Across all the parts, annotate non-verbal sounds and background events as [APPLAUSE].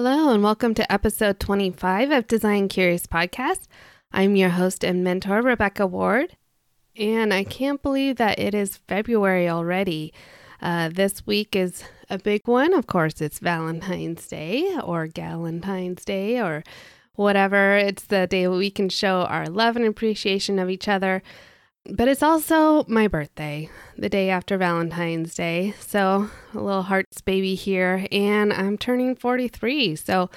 Hello, and welcome to episode 25 of Design Curious Podcast. I'm your host and mentor, Rebecca Ward, and I can't believe that it is February already. Uh, this week is a big one. Of course, it's Valentine's Day or Galentine's Day or whatever. It's the day we can show our love and appreciation of each other. But it's also my birthday, the day after Valentine's Day. So, a little heart's baby here, and I'm turning 43. So,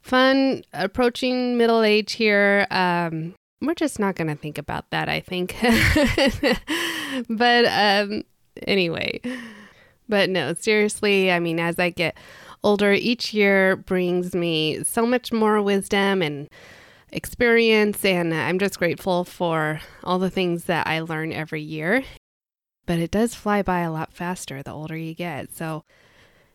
fun approaching middle age here. Um, we're just not going to think about that, I think. [LAUGHS] but um, anyway, but no, seriously, I mean, as I get older, each year brings me so much more wisdom and experience, and I'm just grateful for all the things that I learn every year. But it does fly by a lot faster the older you get. So,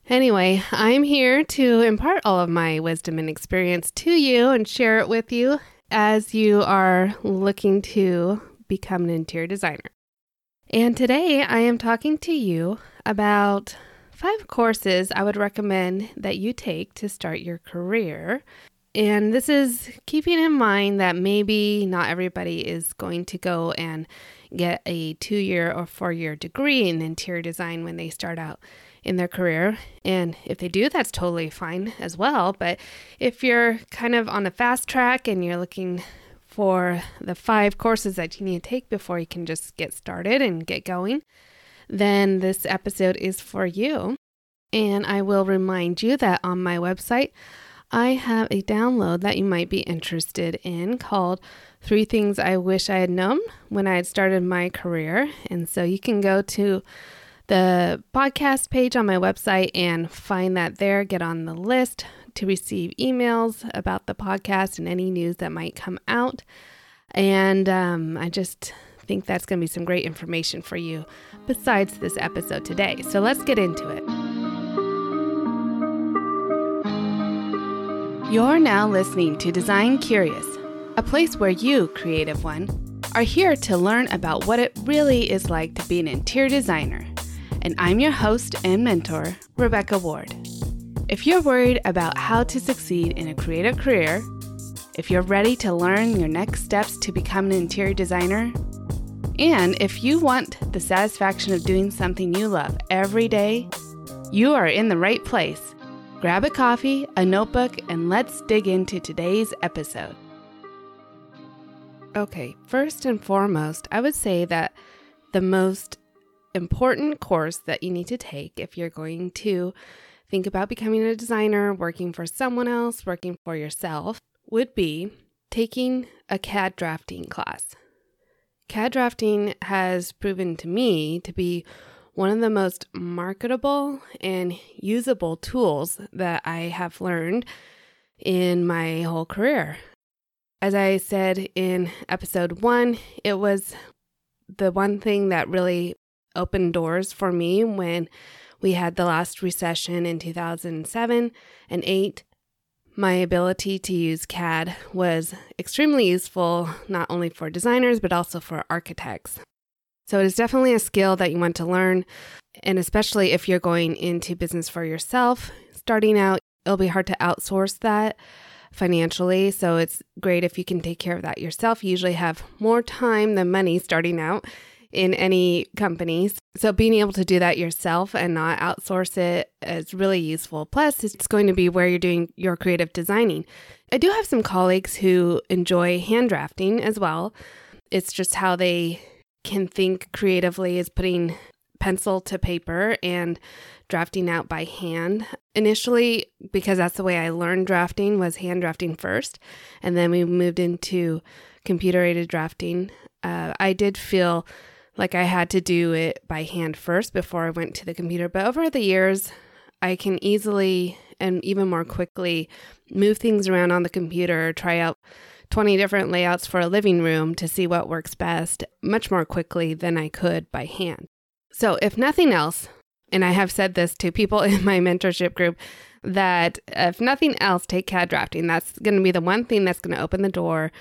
anyway, I'm here to impart all of my wisdom and experience to you and share it with you as you are looking to become an interior designer. And today I am talking to you about five courses I would recommend that you take to start your career and this is keeping in mind that maybe not everybody is going to go and get a two year or four year degree in interior design when they start out in their career. And if they do, that's totally fine as well. But if you're kind of on a fast track and you're looking for the five courses that you need to take before you can just get started and get going, then this episode is for you. And I will remind you that on my website, I have a download that you might be interested in called Three Things I Wish I Had Known When I Had Started My Career. And so you can go to the podcast page on my website and find that there, get on the list to receive emails about the podcast and any news that might come out. And um, I just think that's going to be some great information for you besides this episode today. So let's get into it. You're now listening to Design Curious, a place where you, creative one, are here to learn about what it really is like to be an interior designer. And I'm your host and mentor, Rebecca Ward. If you're worried about how to succeed in a creative career, if you're ready to learn your next steps to become an interior designer, and if you want the satisfaction of doing something you love every day, you are in the right place Grab a coffee, a notebook, and let's dig into today's episode. Okay, first and foremost, I would say that the most important course that you need to take if you're going to think about becoming a designer, working for someone else, working for yourself, would be taking a CAD drafting class. CAD drafting has proven to me to be one of the most marketable and usable tools that I have learned in my whole career. As I said in episode one, it was the one thing that really opened doors for me when we had the last recession in 2007 and 8. My ability to use CAD was extremely useful, not only for designers, but also for architects. So it is definitely a skill that you want to learn. And especially if you're going into business for yourself, starting out, it'll be hard to outsource that financially. So it's great if you can take care of that yourself. You usually have more time than money starting out in any companies. So being able to do that yourself and not outsource it is really useful. Plus, it's going to be where you're doing your creative designing. I do have some colleagues who enjoy hand drafting as well. It's just how they can think creatively is putting pencil to paper and drafting out by hand. Initially, because that's the way I learned drafting was hand drafting first, and then we moved into computer aided drafting. Uh, I did feel like I had to do it by hand first before I went to the computer, but over the years, I can easily and even more quickly move things around on the computer, try out 20 different layouts for a living room to see what works best much more quickly than I could by hand. So, if nothing else, and I have said this to people [LAUGHS] in my mentorship group, that if nothing else, take CAD drafting. That's going to be the one thing that's going to open the door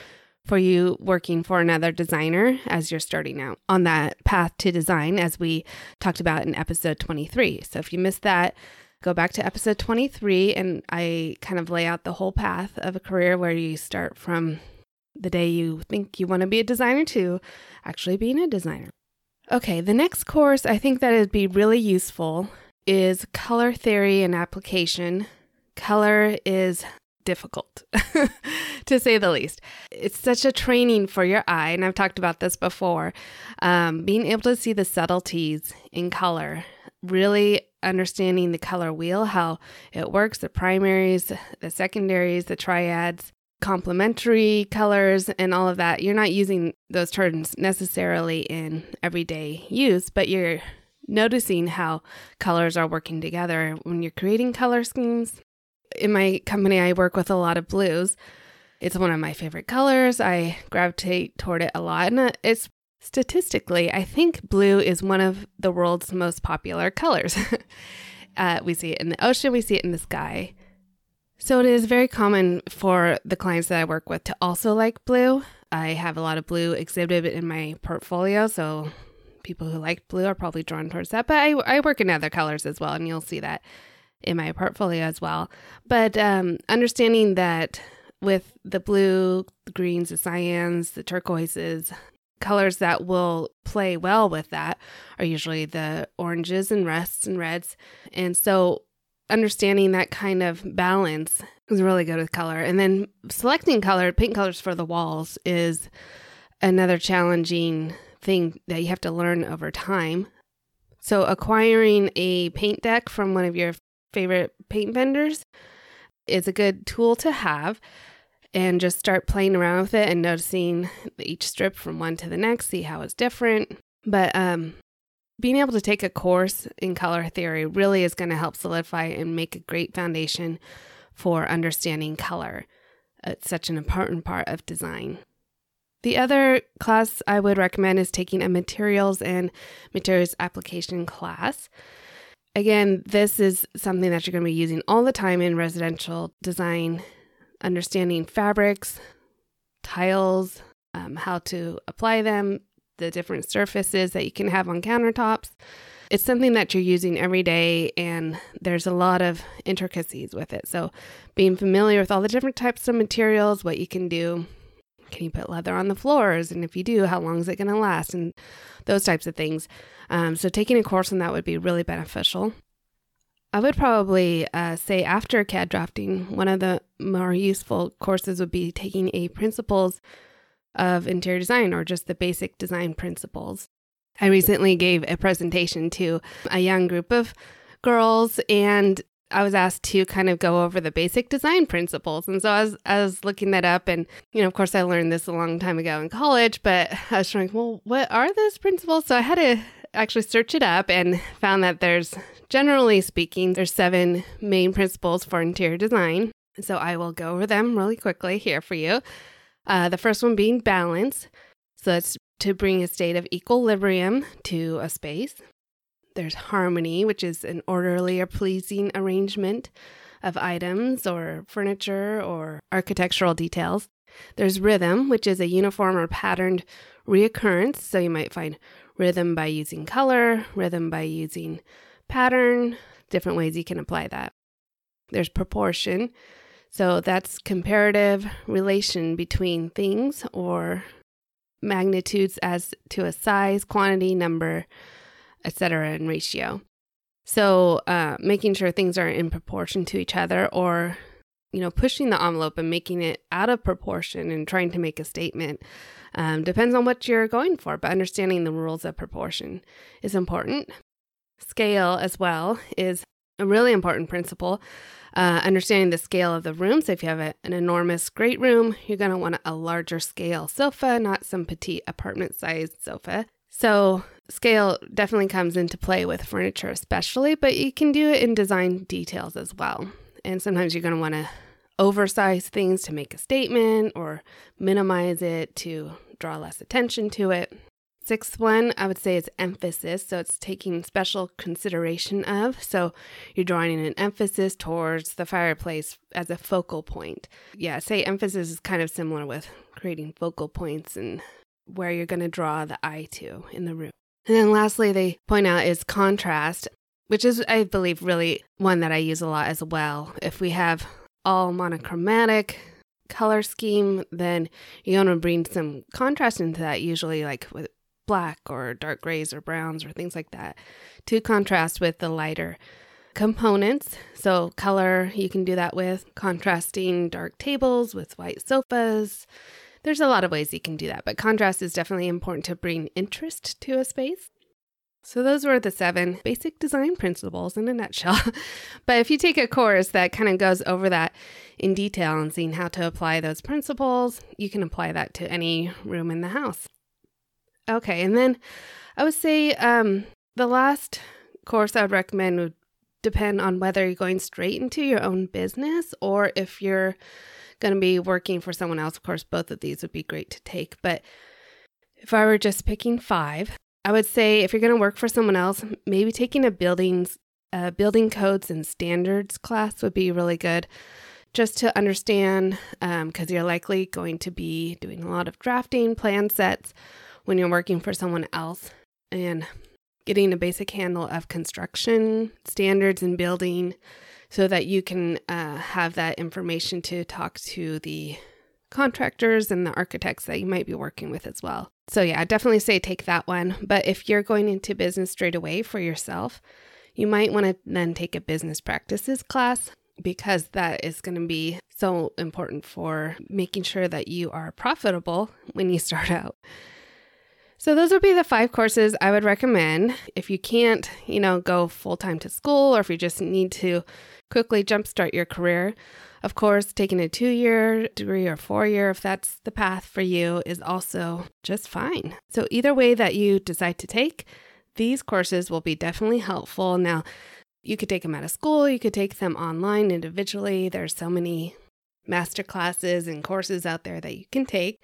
for you working for another designer as you're starting out on that path to design, as we talked about in episode 23. So, if you missed that, Go back to episode 23, and I kind of lay out the whole path of a career where you start from the day you think you want to be a designer to actually being a designer. Okay, the next course I think that would be really useful is color theory and application. Color is difficult, [LAUGHS] to say the least. It's such a training for your eye, and I've talked about this before. Um, being able to see the subtleties in color, really understanding the color wheel, how it works, the primaries, the secondaries, the triads, complementary colors, and all of that. You're not using those terms necessarily in everyday use, but you're noticing how colors are working together when you're creating color schemes. In my company, I work with a lot of blues. It's one of my favorite colors. I gravitate toward it a lot. And it's statistically, I think blue is one of the world's most popular colors. [LAUGHS] uh, we see it in the ocean, we see it in the sky. So it is very common for the clients that I work with to also like blue. I have a lot of blue exhibited in my portfolio, so people who like blue are probably drawn towards that. But I, I work in other colors as well, and you'll see that in my portfolio as well. But um, understanding that with the blue, the greens, the cyans, the turquoises, colors that will play well with that are usually the oranges and rusts and reds. And so understanding that kind of balance is really good with color. And then selecting color, paint colors for the walls is another challenging thing that you have to learn over time. So, acquiring a paint deck from one of your favorite paint vendors is a good tool to have and just start playing around with it and noticing each strip from one to the next, see how it's different. But um, being able to take a course in color theory really is going to help solidify and make a great foundation for understanding color. It's such an important part of design. The other class I would recommend is taking a materials and materials application class. Again, this is something that you're going to be using all the time in residential design, understanding fabrics, tiles, um, how to apply them, the different surfaces that you can have on countertops. It's something that you're using every day, and there's a lot of intricacies with it. So, being familiar with all the different types of materials, what you can do. Can you put leather on the floors? And if you do, how long is it going to last? And those types of things. Um, so, taking a course on that would be really beneficial. I would probably uh, say after CAD drafting, one of the more useful courses would be taking a principles of interior design or just the basic design principles. I recently gave a presentation to a young group of girls and I was asked to kind of go over the basic design principles. And so I was, I was looking that up. And, you know, of course, I learned this a long time ago in college, but [LAUGHS] I was trying, well, what are those principles? So I had to actually search it up and found that there's, generally speaking, there's seven main principles for interior design. So I will go over them really quickly here for you. Uh, the first one being balance. So that's to bring a state of equilibrium to a space. There's harmony, which is an orderly or pleasing arrangement of items or furniture or architectural details. There's rhythm, which is a uniform or patterned reoccurrence. So you might find rhythm by using color, rhythm by using pattern, different ways you can apply that. There's proportion, so that's comparative relation between things or magnitudes as to a size, quantity, number, etc., and ratio. So uh, making sure things are in proportion to each other or you know pushing the envelope and making it out of proportion and trying to make a statement um, depends on what you're going for but understanding the rules of proportion is important scale as well is a really important principle uh, understanding the scale of the room. So if you have a, an enormous great room, you're going to want a larger scale sofa, not some petite apartment sized sofa. So scale definitely comes into play with furniture, especially, but you can do it in design details as well. And sometimes you're going to want to oversize things to make a statement or minimize it to draw less attention to it. Sixth one, I would say, is emphasis. So it's taking special consideration of. So you're drawing an emphasis towards the fireplace as a focal point. Yeah, say emphasis is kind of similar with creating focal points and where you're going to draw the eye to in the room. And then lastly, they point out is contrast. which is, I believe, really one that I use a lot as well. If we have all monochromatic color scheme, then you want to bring some contrast into that, usually like with black or dark grays or browns or things like that, to contrast with the lighter components. So, color, you can do that with contrasting dark tables with white sofas. There's a lot of ways you can do that, but contrast is definitely important to bring interest to a space. So, those were the seven basic design principles in a nutshell. [LAUGHS] but if you take a course that kind of goes over that in detail and seeing how to apply those principles, you can apply that to any room in the house. Okay, and then I would say um, the last course I would recommend would depend on whether you're going straight into your own business or if you're going to be working for someone else. Of course, both of these would be great to take. But if I were just picking five, I would say if you're going to work for someone else, maybe taking a buildings uh, building codes and standards class would be really good just to understand because um, you're likely going to be doing a lot of drafting plan sets when you're working for someone else and getting a basic handle of construction standards and building so that you can uh, have that information to talk to the contractors and the architects that you might be working with as well. So, yeah, I definitely say take that one. But if you're going into business straight away for yourself, you might want to then take a business practices class because that is going to be so important for making sure that you are profitable when you start [LAUGHS] out. So, those would be the five courses I would recommend. If you can't, you know, go full time to school or if you just need to quickly jumpstart your career, of course, taking a two year degree or four year, if that's the path for you, is also just fine. So, either way that you decide to take, these courses will be definitely helpful. Now, you could take them out of school, you could take them online individually. There's so many master classes and courses out there that you can take.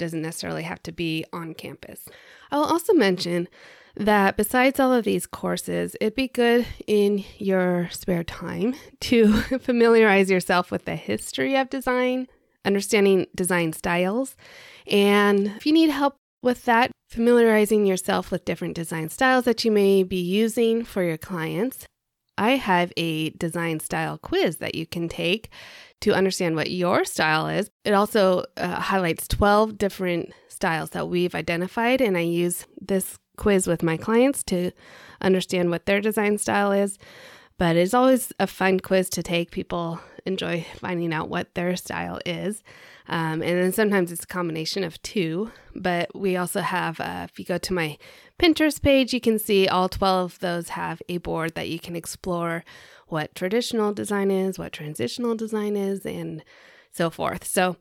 Doesn't necessarily have to be on campus. I'll also mention that besides all of these courses, it'd be good in your spare time to [LAUGHS] familiarize yourself with the history of design, understanding design styles, and if you need help with that, familiarizing yourself with different design styles that you may be using for your clients. I have a design style quiz that you can take to understand what your style is. It also uh, highlights 12 different styles that we've identified, and I use this quiz with my clients to understand what their design style is. But it's always a fun quiz to take. People enjoy finding out what their style is. Um, and then sometimes it's a combination of two. But we also have, uh, if you go to my Pinterest page, you can see all 12 of those have a board that you can explore what traditional design is, what transitional design is, and so forth. So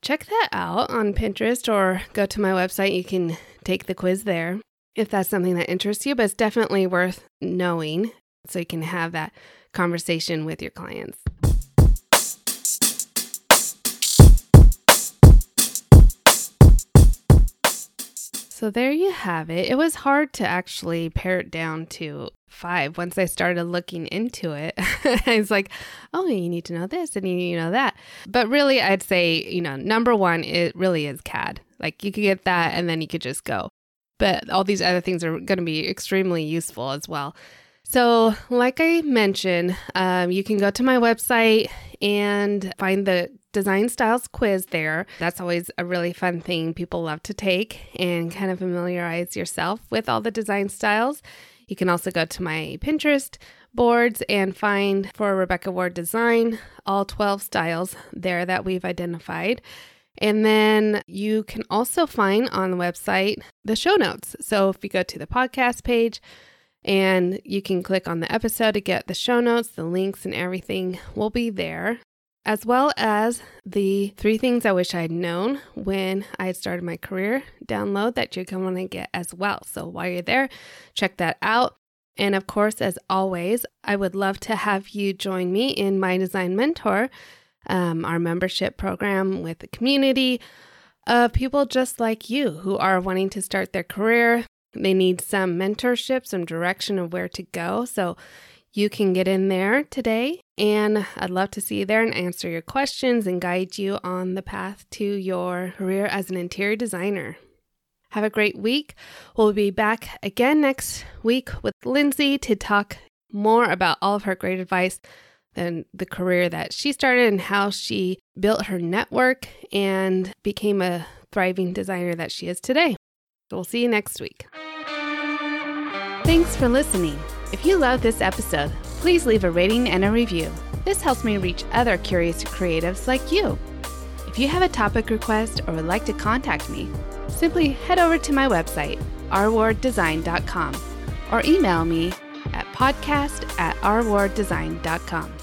check that out on Pinterest or go to my website. You can take the quiz there if that's something that interests you, but it's definitely worth knowing so you can have that conversation with your clients. So there you have it. It was hard to actually pare it down to five once I started looking into it. [LAUGHS] I was like, oh, you need to know this and you need to know that. But really, I'd say, you know, number one, it really is CAD. Like you could get that and then you could just go but all these other things are going to be extremely useful as well. So, like I mentioned, um, you can go to my website and find the design styles quiz there. That's always a really fun thing people love to take and kind of familiarize yourself with all the design styles. You can also go to my Pinterest boards and find for Rebecca Ward Design all 12 styles there that we've identified. And then you can also find on the website the show notes. So if you go to the podcast page and you can click on the episode to get the show notes, the links, and everything will be there, as well as the three things I wish I'd known when I started my career download that going to want to get as well. So while you're there, check that out. And of course, as always, I would love to have you join me in my design mentor um, our membership program with a community of people just like you who are wanting to start their career. They need some mentorship, some direction of where to go. So you can get in there today, and I'd love to see you there and answer your questions and guide you on the path to your career as an interior designer. Have a great week. We'll be back again next week with Lindsay to talk more about all of her great advice and the career that she started and how she built her network and became a thriving designer that she is today. So we'll see you next week. Thanks for listening. If you love this episode, please leave a rating and a review. This helps me reach other curious creatives like you. If you have a topic request or would like to contact me, simply head over to my website, rwarddesign.com, or email me at podcast at rwarddesign.com.